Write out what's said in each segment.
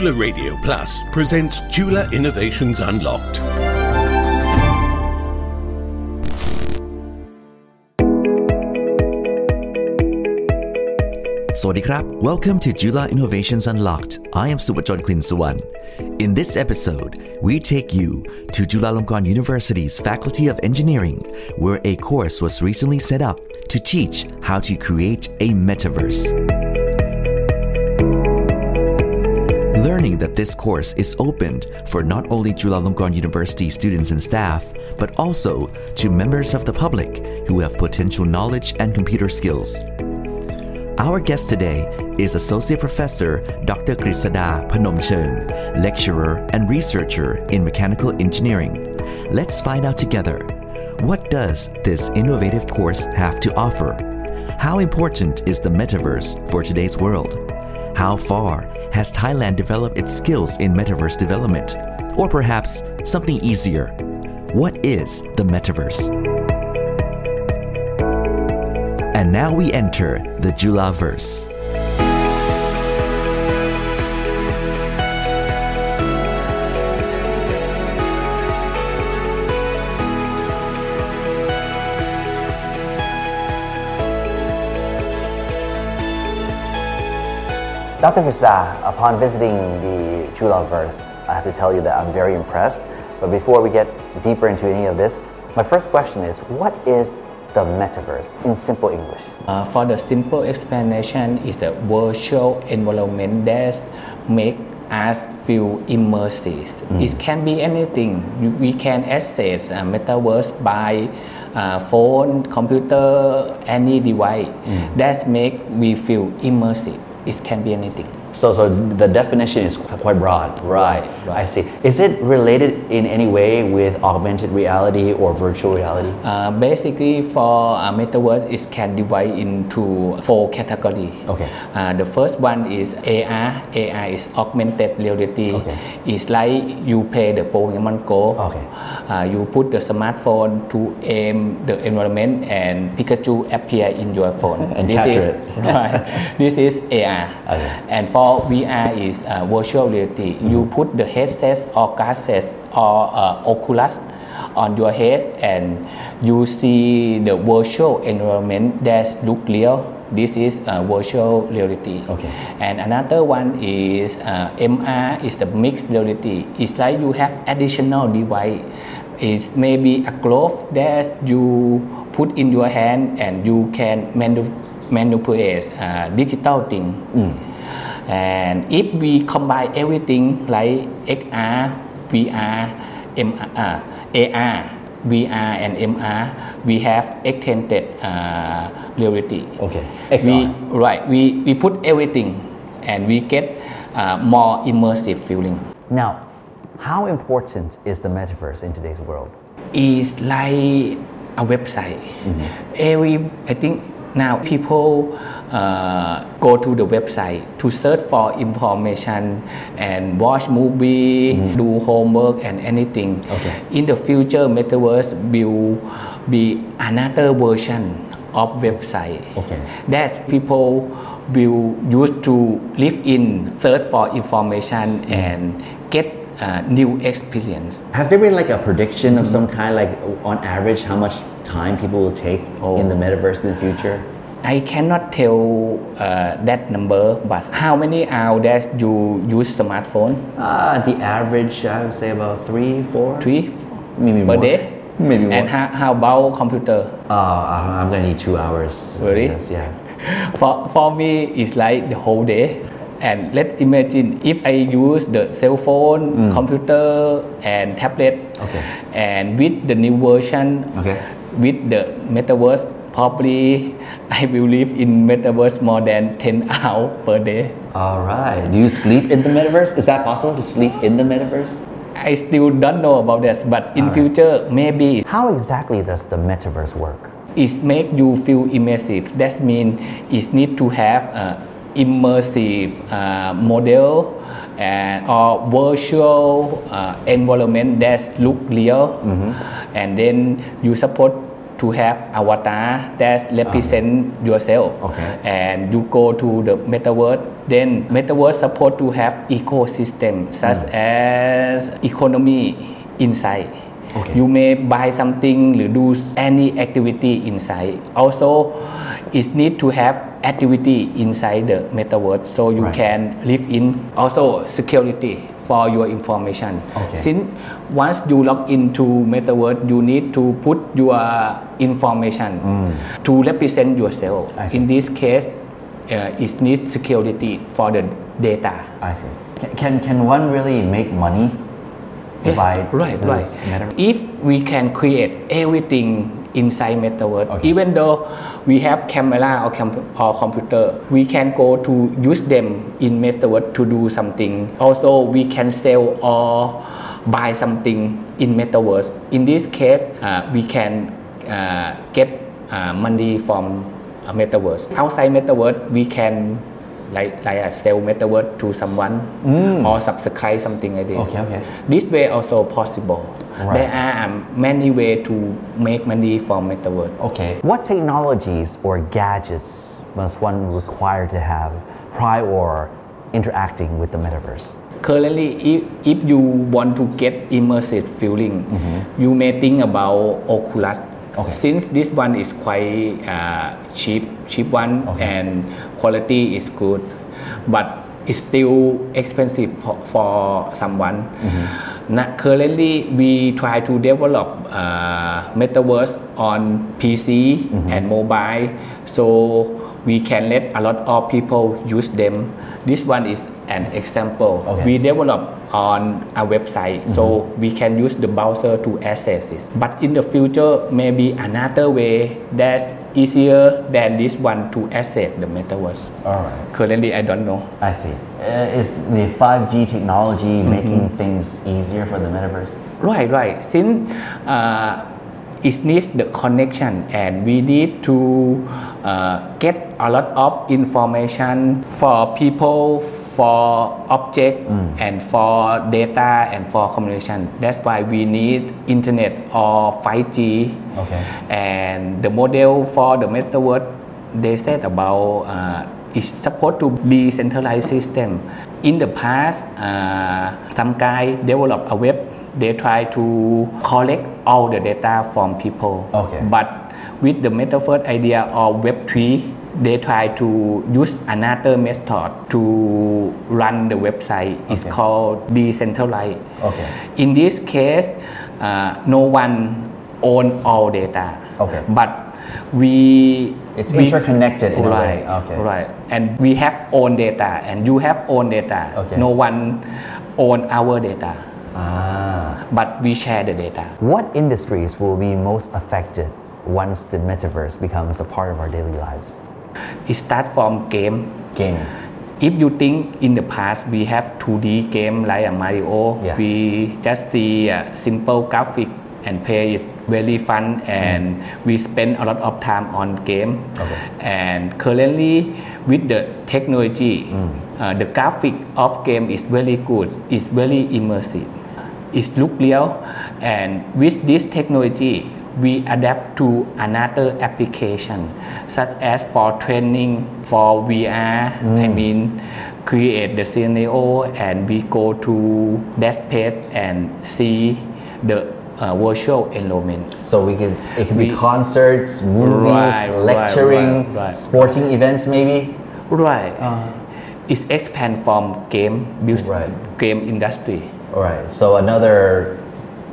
Chula Radio Plus presents Chula Innovations Unlocked. Welcome to Chula Innovations Unlocked. I am Subhajon Klin Suwan. In this episode, we take you to Chulalongkorn University's Faculty of Engineering, where a course was recently set up to teach how to create a metaverse. Learning that this course is opened for not only Chulalongkorn University students and staff, but also to members of the public who have potential knowledge and computer skills. Our guest today is Associate Professor Dr. Grisada Panomcheng, lecturer and researcher in mechanical engineering. Let's find out together what does this innovative course have to offer? How important is the metaverse for today's world? How far has Thailand developed its skills in metaverse development? Or perhaps something easier. What is the metaverse? And now we enter the Chula Dr. Grisada, upon visiting the Chula verse, I have to tell you that I'm very impressed. But before we get deeper into any of this, my first question is what is the metaverse in simple English? Uh, for the simple explanation is the virtual environment that make us feel immersive. Mm. It can be anything. We can access uh, metaverse by uh, phone, computer, any device. Mm. That make we feel immersive. It can be anything. So, so the definition is quite broad. Right, I see. Is it related in any way with augmented reality or virtual reality? Uh, basically, for uh, metaverse, it can divide into four categories. Okay. Uh, the first one is AR. AR is augmented reality. Okay. It's like you play the Pokemon Go. Okay. Uh, you put the smartphone to aim the environment, and Pikachu appear in your phone. And this capture is it. right. This is AR. Okay. And for VR is uh, virtual reality. You put the headsets or glasses or uh, Oculus on your head and you see the virtual environment that look real. This is uh, virtual reality. Okay. And another one is uh, MR is the mixed reality. It's like you have additional device. It's maybe a glove that you put in your hand and you can manu- manipulate uh, digital thing. And if we combine everything like XR, VR, MR, uh, AR, VR, and MR, we have extended uh, reality. Okay. We, right. We, we put everything and we get uh, more immersive feeling. Now, how important is the metaverse in today's world? It's like a website. Every I think now people uh, go to the website to search for information and watch movie, do homework and anything. Okay. In the future, metaverse will be another version of website. Okay. That people will use to live in, search for information and get uh, new experience. Has there been like a prediction of some kind, like on average, how much time people will take in the metaverse in the future? I cannot tell uh, that number, but how many hours that you use smartphone? Uh, the average, I would say about three, four. Three Maybe per more. day. Maybe more. And how, how about computer? Uh, I'm gonna need two hours. Really? Yes, yeah. For, for me, it's like the whole day. And let's imagine if I use the cell phone, hmm. computer, and tablet, Okay. and with the new version, Okay. with the metaverse, probably I will live in metaverse more than 10 hours per day. All right. Do you sleep in the metaverse? Is that possible to sleep in the metaverse? I still don't know about this, but in future maybe How exactly does the metaverse work? it make you feel immersive. That means it need to have a immersive uh, model and or virtual uh, environment that look real, and then you support to have avatar that represent yourself. Okay. and you go to the metaverse then metaverse support to have ecosystem such as economy inside Okay. you may buy something or do any activity inside also it need to have activity inside the metaverse so you Right. can live in also security for your information Okay. since once you log into metaverse you need to put your information to represent yourself in this case uh, it needs security for the data I see. Can, can, can one really make money Yeah, right right. metaverse? if we can create everything inside metaverse Okay. even though we have camera or, com- or computer we can go to use them in metaverse to do something. Also we can sell or buy something in metaverse. In this case uh, we can uh, get uh, money from uh, metaverse. Outside metaverse we can like like uh, sell metaverse to someone or subscribe something like this Okay, okay. this way also possible Right. there are um, many way to make money from metaverse Okay. What technologies or gadgets must one require to have prior interacting with the metaverse? currently if, if you want to get immersive feeling you may think about oculus Okay. since this one is quite uh, cheap cheap one Okay. and quality is good but it's still expensive for, for someone Now, currently we try to develop uh, metaverse on PC and mobile so we can let a lot of people use them this one is an example Okay. we develop on a website so we can use the browser to access it but in the future maybe another way that's easier than this one to access the metaverse All right. currently i don't know I see. Uh, is the 5G technology making things easier for the metaverse? Right, right. Since uh, it needs the connection, and we need to uh, get a lot of information for people, for object, and for data and for communication. That's why we need internet or 5G. Okay. And the model for the metaverse, they said about uh, it's supposed to be centralized system. In the past, uh, some guy developed a web. They try to collect all the data from people. Okay. But with the metaverse idea of Web 3, they try to use another method to run the website. It's called decentralized. Okay. In this case, uh, no one own all data. Okay. But we It's we- interconnected in a way. right, Okay. Right. And we have own data, and you have own data. Okay. No one own our data, Ah. but we share the data. What industries will be most affected once the metaverse becomes a part of our daily lives? It start from game. Game. If you think in the past we have 2D game like a Mario, Yeah. we just see a simple graphic and play it very fun and we spend a lot of time on game. Okay. And currently with the technology, uh, the graphic of game is very good. It's very immersive. It look real and with this technology we adapt to another application such as for training for VR I mean create the scenario and we go to that page and see the uh, virtual environment So we could it could be concerts, movies, Right, lecturing, right, right. sporting events maybe. right it's expand from game Right. game industry All right. So another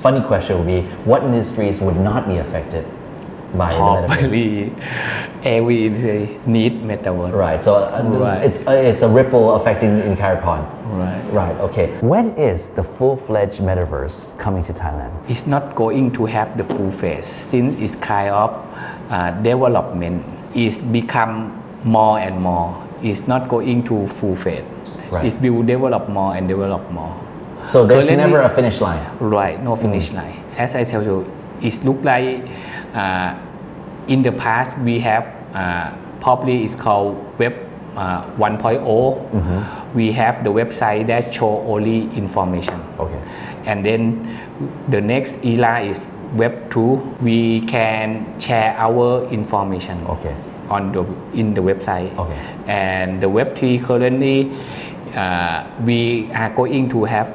funny question would be what industries would not be affected by the metaverse? probably every need metaverse Right. So uh, Right. it's uh, it's a ripple affecting the entire pond. right Right. Okay. When is the full-fledged metaverse coming to Thailand? it's not going to have the full phase since it's kind of uh, development it's become more and more it's not going to full phase Right. it will develop more and develop more So there's Currently- never a finish line. right no finish line as i tell you it look like uh, in the past we have uh, probably it's called web uh, 1.0 we have the website that show only information Okay. and then the next era is web 2 we can share our information Okay. on the in the website Okay. and the web 3 currently uh, we are going to have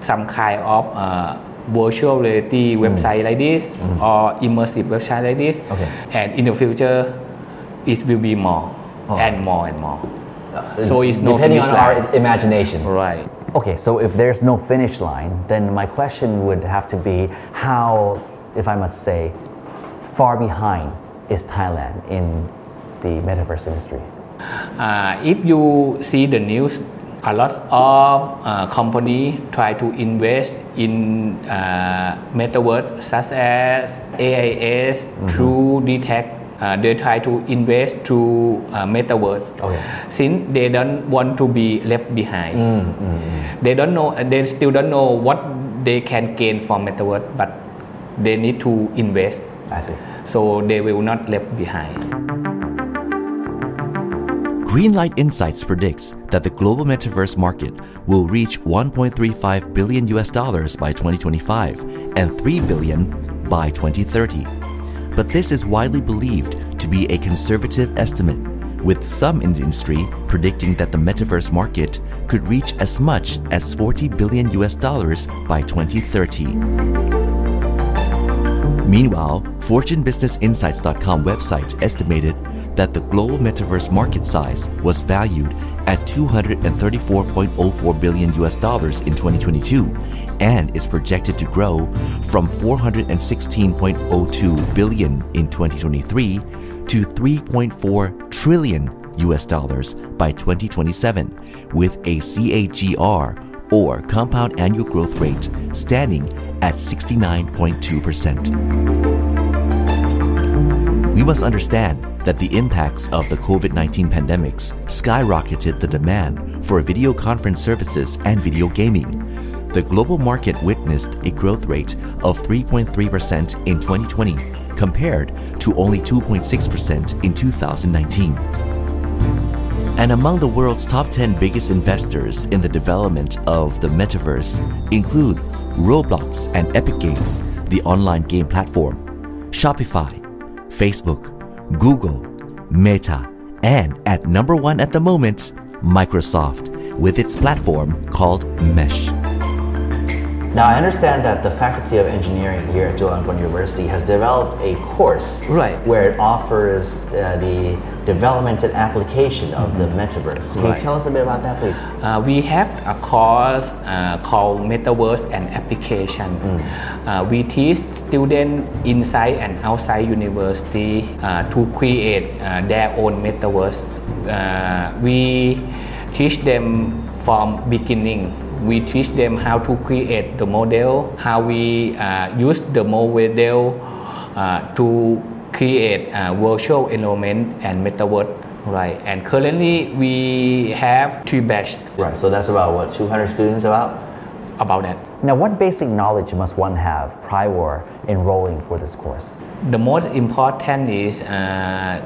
some kind of uh, virtual reality website like this or immersive website like this. Okay. and in the future it will be more Oh. and more and more Uh, So it's no depending on our imagination. right Okay, so if there's no finish line, then my question would have to be how, if I must say, far behind is Thailand in the metaverse industry? Uh, if you see the news, a lot of uh, company try to invest in uh, metaverse such as AIS, True DTAC. Uh, they try to invest to uh, metaverse Okay. since they don't want to be left behind. They don't know. They still don't know what they can gain from metaverse, but they need to invest, I see. so they will not left behind. Greenlight Insights predicts that the global metaverse market will reach 1.35 billion US dollars by 2025 and 3 billion by 2030. But this is widely believed to be a conservative estimate, with some in the industry predicting that the metaverse market could reach as much as 40 billion US dollars by 2030. Meanwhile, FortuneBusinessInsights.com website estimated that the global metaverse market size was valued at 234.04 billion US dollars in 2022 and is projected to grow from 416.02 billion in 2023 to 3.4 trillion US dollars by 2027 with a CAGR or compound annual growth rate standing at 69.2%. We must understand that the impacts of the COVID 19 pandemics skyrocketed the demand for video conference services and video gaming. The global market witnessed a growth rate of 3.3% in 2020 compared to only 2.6% in 2019. And among the world's top 10 biggest investors in the development of the metaverse include Roblox and Epic Games, the online game platform, Shopify, Facebook, Google, Meta, and at number one at the moment, Microsoft, with its platform called Mesh. Now, I understand that the Faculty of Engineering here at Chulalongkorn University has developed a course Right. where it offers uh, the development and application of the metaverse. Can Right. you tell us a bit about that, please? Uh, we have a course uh, called Metaverse and Application. Uh, we teach students inside and outside university uh, to create uh, their own metaverse. Uh, we teach them from beginning. We teach them how to create the model, how we uh, use the model uh, to create a virtual environment and metaverse. Right, and currently we have three batch Right, so that's about what, 200 students about? about that. Now, what basic knowledge must one have prior enrolling for this course? The most important is uh,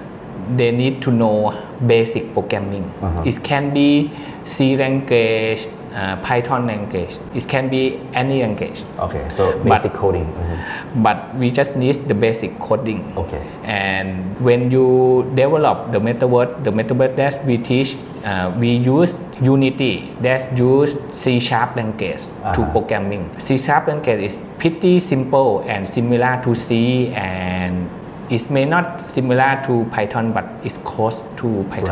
they need to know basic programming. Uh-huh. It can be C language, uh, Python language. It can be any language. Okay, so But- basic coding. Mhm. But we just need the basic coding. Okay. And when you develop the metaverse, the metaverse that we teach, uh, we use Unity that use C sharp language to Uh-huh. programming. C sharp language is pretty simple and similar to C and it may not similar to Python but it's close to Python.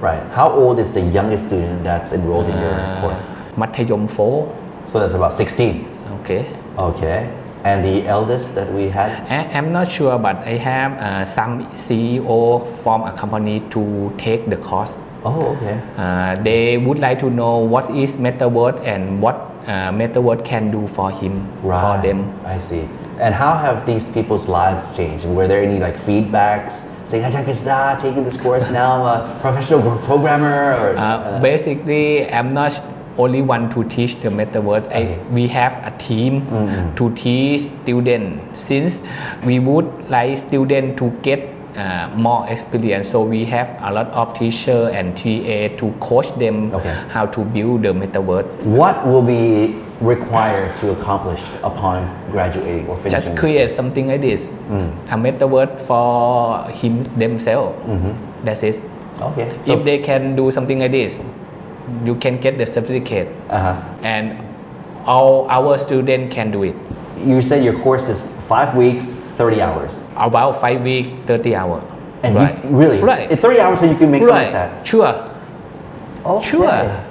Right, right. How old is the youngest student that's enrolled in your Uh, course? Mathayom 4. So that's about 16. Okay. Okay. And the eldest that we had? I, am not sure, but I have uh, some CEO from a company to take the course. Oh, okay. Uh, they would like to know what is MetaVerse and what uh, can do for him, right. for them. I see. And how have these people's lives changed? And were there any like feedbacks? saying is that taking this course now I'm a professional programmer or uh, uh, basically I'm not only one to teach the metaverse. I, mm. we have a team mm-hmm. to teach students. Since we would like students to get uh, more experience. So we have a lot of teacher and TA to coach them Okay. how to build the metaverse. What will be required to accomplish upon graduating or finishing? Just create something like this, mm. a metaverse for him themselves. Mm-hmm. That's it. Okay. So, if they can do something like this, you can get the certificate, uh-huh. and all our students can do it. You said your course is five weeks, 30 hours. About five week, thirty hour. And right. you, really? Right. In 30 hours, so you can make something like that? Sure. Okay. Sure.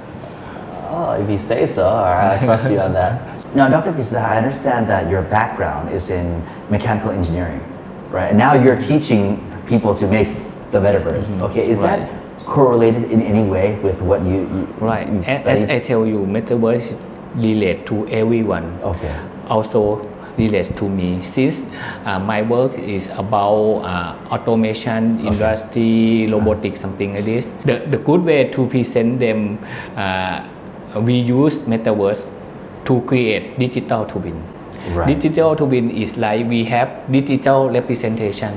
Oh, if you say so, all right, I trust you on that. Now, Dr. Grisada, I understand that your background is in mechanical engineering, right? And now you're teaching people to make the metaverse. Okay, is Right. that correlated in any way with what you, you Right. you As? I tell you, metaverse relate to everyone. Okay. Also relates to me since uh, my work is about uh, automation, industry, robotics, something like this. The, the good way to present them, uh, we use metaverse to create digital twin. Right. Digital twin is like we have digital representation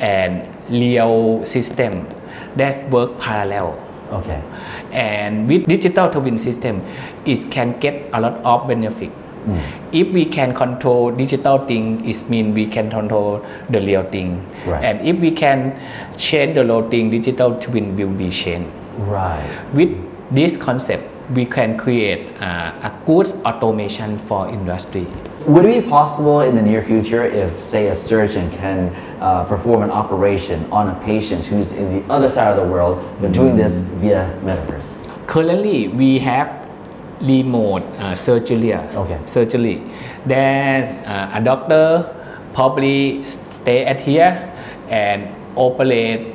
and real system that work parallel. Okay. And with digital twin system, it can get a lot of benefit. Hmm. If we can control digital thing, it means we can control the real thing. Right. And if we can change the real thing, digital twin will be changed. Right. With this concept, we can create uh, a good automation for industry. Would it be possible in the near future if, say, a surgeon can uh, perform an operation on a patient who's in the other side of the world, but doing this via metaverse? Currently, we have remote uh, surgery. Okay. Surgery. There's uh, a doctor probably stay at here and operate,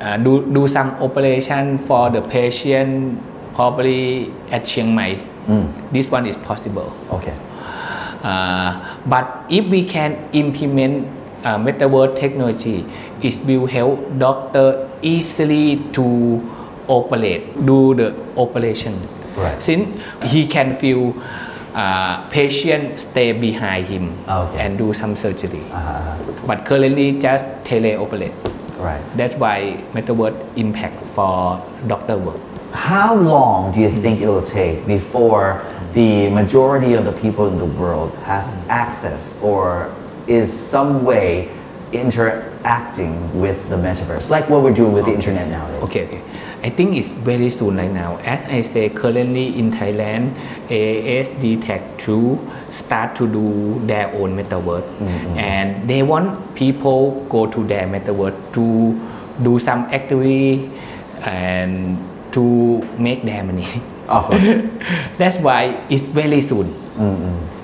uh, do, do some operation for the patient probably at Chiang Mai. This one is possible. Okay. Uh, but if we can implement uh, metaverse technology, it will help doctor easily to operate, do the operation. Right. Since he can feel uh, patient stay behind him Okay. and do some surgery. Uh-huh. But currently just teleoperate. Right. That's why metaverse impact for doctor work. How long do you think it will take before the majority of the people in the world has access or is some way interacting with the metaverse, like what we're doing with the internet nowadays? Okay, okay. I think it's very soon right now. As I say, currently in Thailand, ASD Tech 2 start to do their own metaverse, mm-hmm. and they want people go to their metaverse to do some activity and to make their money. Of course. That's why it's very soon.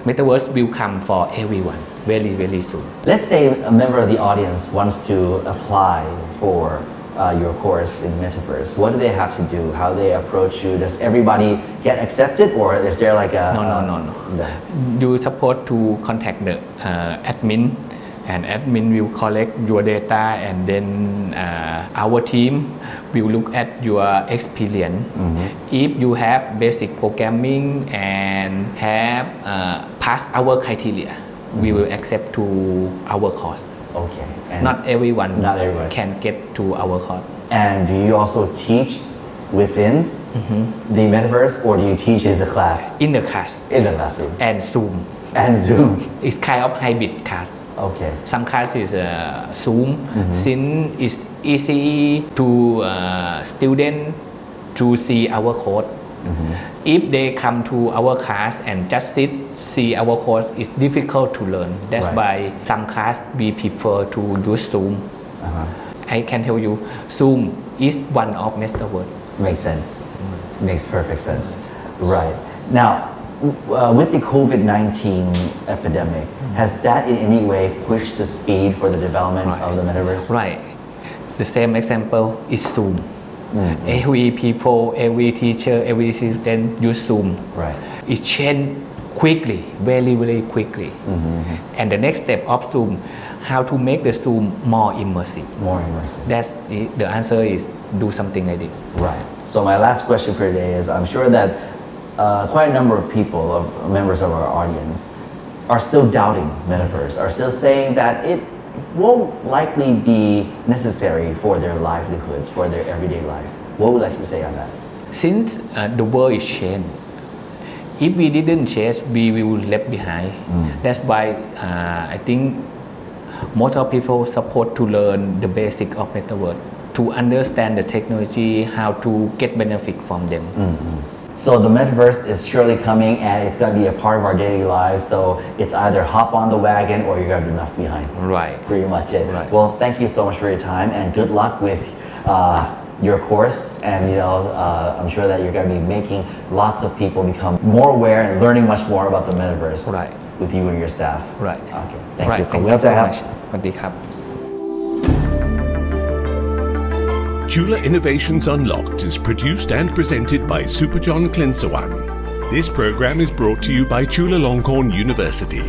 Metaverse will come for everyone very very soon. Let's say a member of the audience wants to apply for uh, your course in metaverse. What do they have to do? How they approach you? Does everybody get accepted, or is there like a No, no, no, no. You supposed to contact the uh, admin, and admin will collect your data, and then uh, our team will look at your experience. If you have basic programming and have uh, passed our criteria, we will accept to our course. Okay. And, Not everyone Not everyone. can get to our course. and do you also teach within Mm-hmm. the metaverse, or do you teach in the class In the class in the classroom and Zoom, and Zoom? it's kind of hybrid class. Okay. Some class is uh, Zoom, since it's easy to uh, student to see our code. If they come to our class and just sit see our course, it's difficult to learn. That's Right. why some class we prefer to use Zoom. Uh-huh. I can tell you, Zoom is one of metaverse. Makes sense. Makes perfect sense. Right. Now, uh, with the COVID 19 epidemic, has that in any way pushed the speed for the development Right. of the metaverse? Right. The same example is Zoom. Mm-hmm. Every people, every teacher, every student use Zoom. Right. It changed quickly, very very quickly. Mm-hmm. And the next step of Zoom, how to make the Zoom more immersive. More immersive. That's the, the answer is do something like this. Right. So my last question for today is: I'm sure that uh, quite a number of people, of members of our audience, are still doubting metaverse, are still saying that it won't likely be necessary for their livelihoods, for their everyday life. What would you like say on that? Since uh, the world is changed, if we didn't change, we will left behind. That's why uh, I think most of people support to learn the basic of metaverse to understand the technology, how to get benefit from them. So the metaverse is surely coming and it's going to be a part of our daily lives. So it's either hop on the wagon or you're going to be left behind. Right. Pretty much it. Right. Well, thank you so much for your time and good luck with uh, your course. And you know, uh, I'm sure that you're going to be making lots of people become more aware and learning much more about the metaverse. Right. With you and your staff. Right. Okay. Thank right. you. Thank We you have to so have- much. สวัสดีครับ Chula Innovations Unlocked is produced and presented by Super John Klinsawan. This program is brought to you by Chulalongkorn University.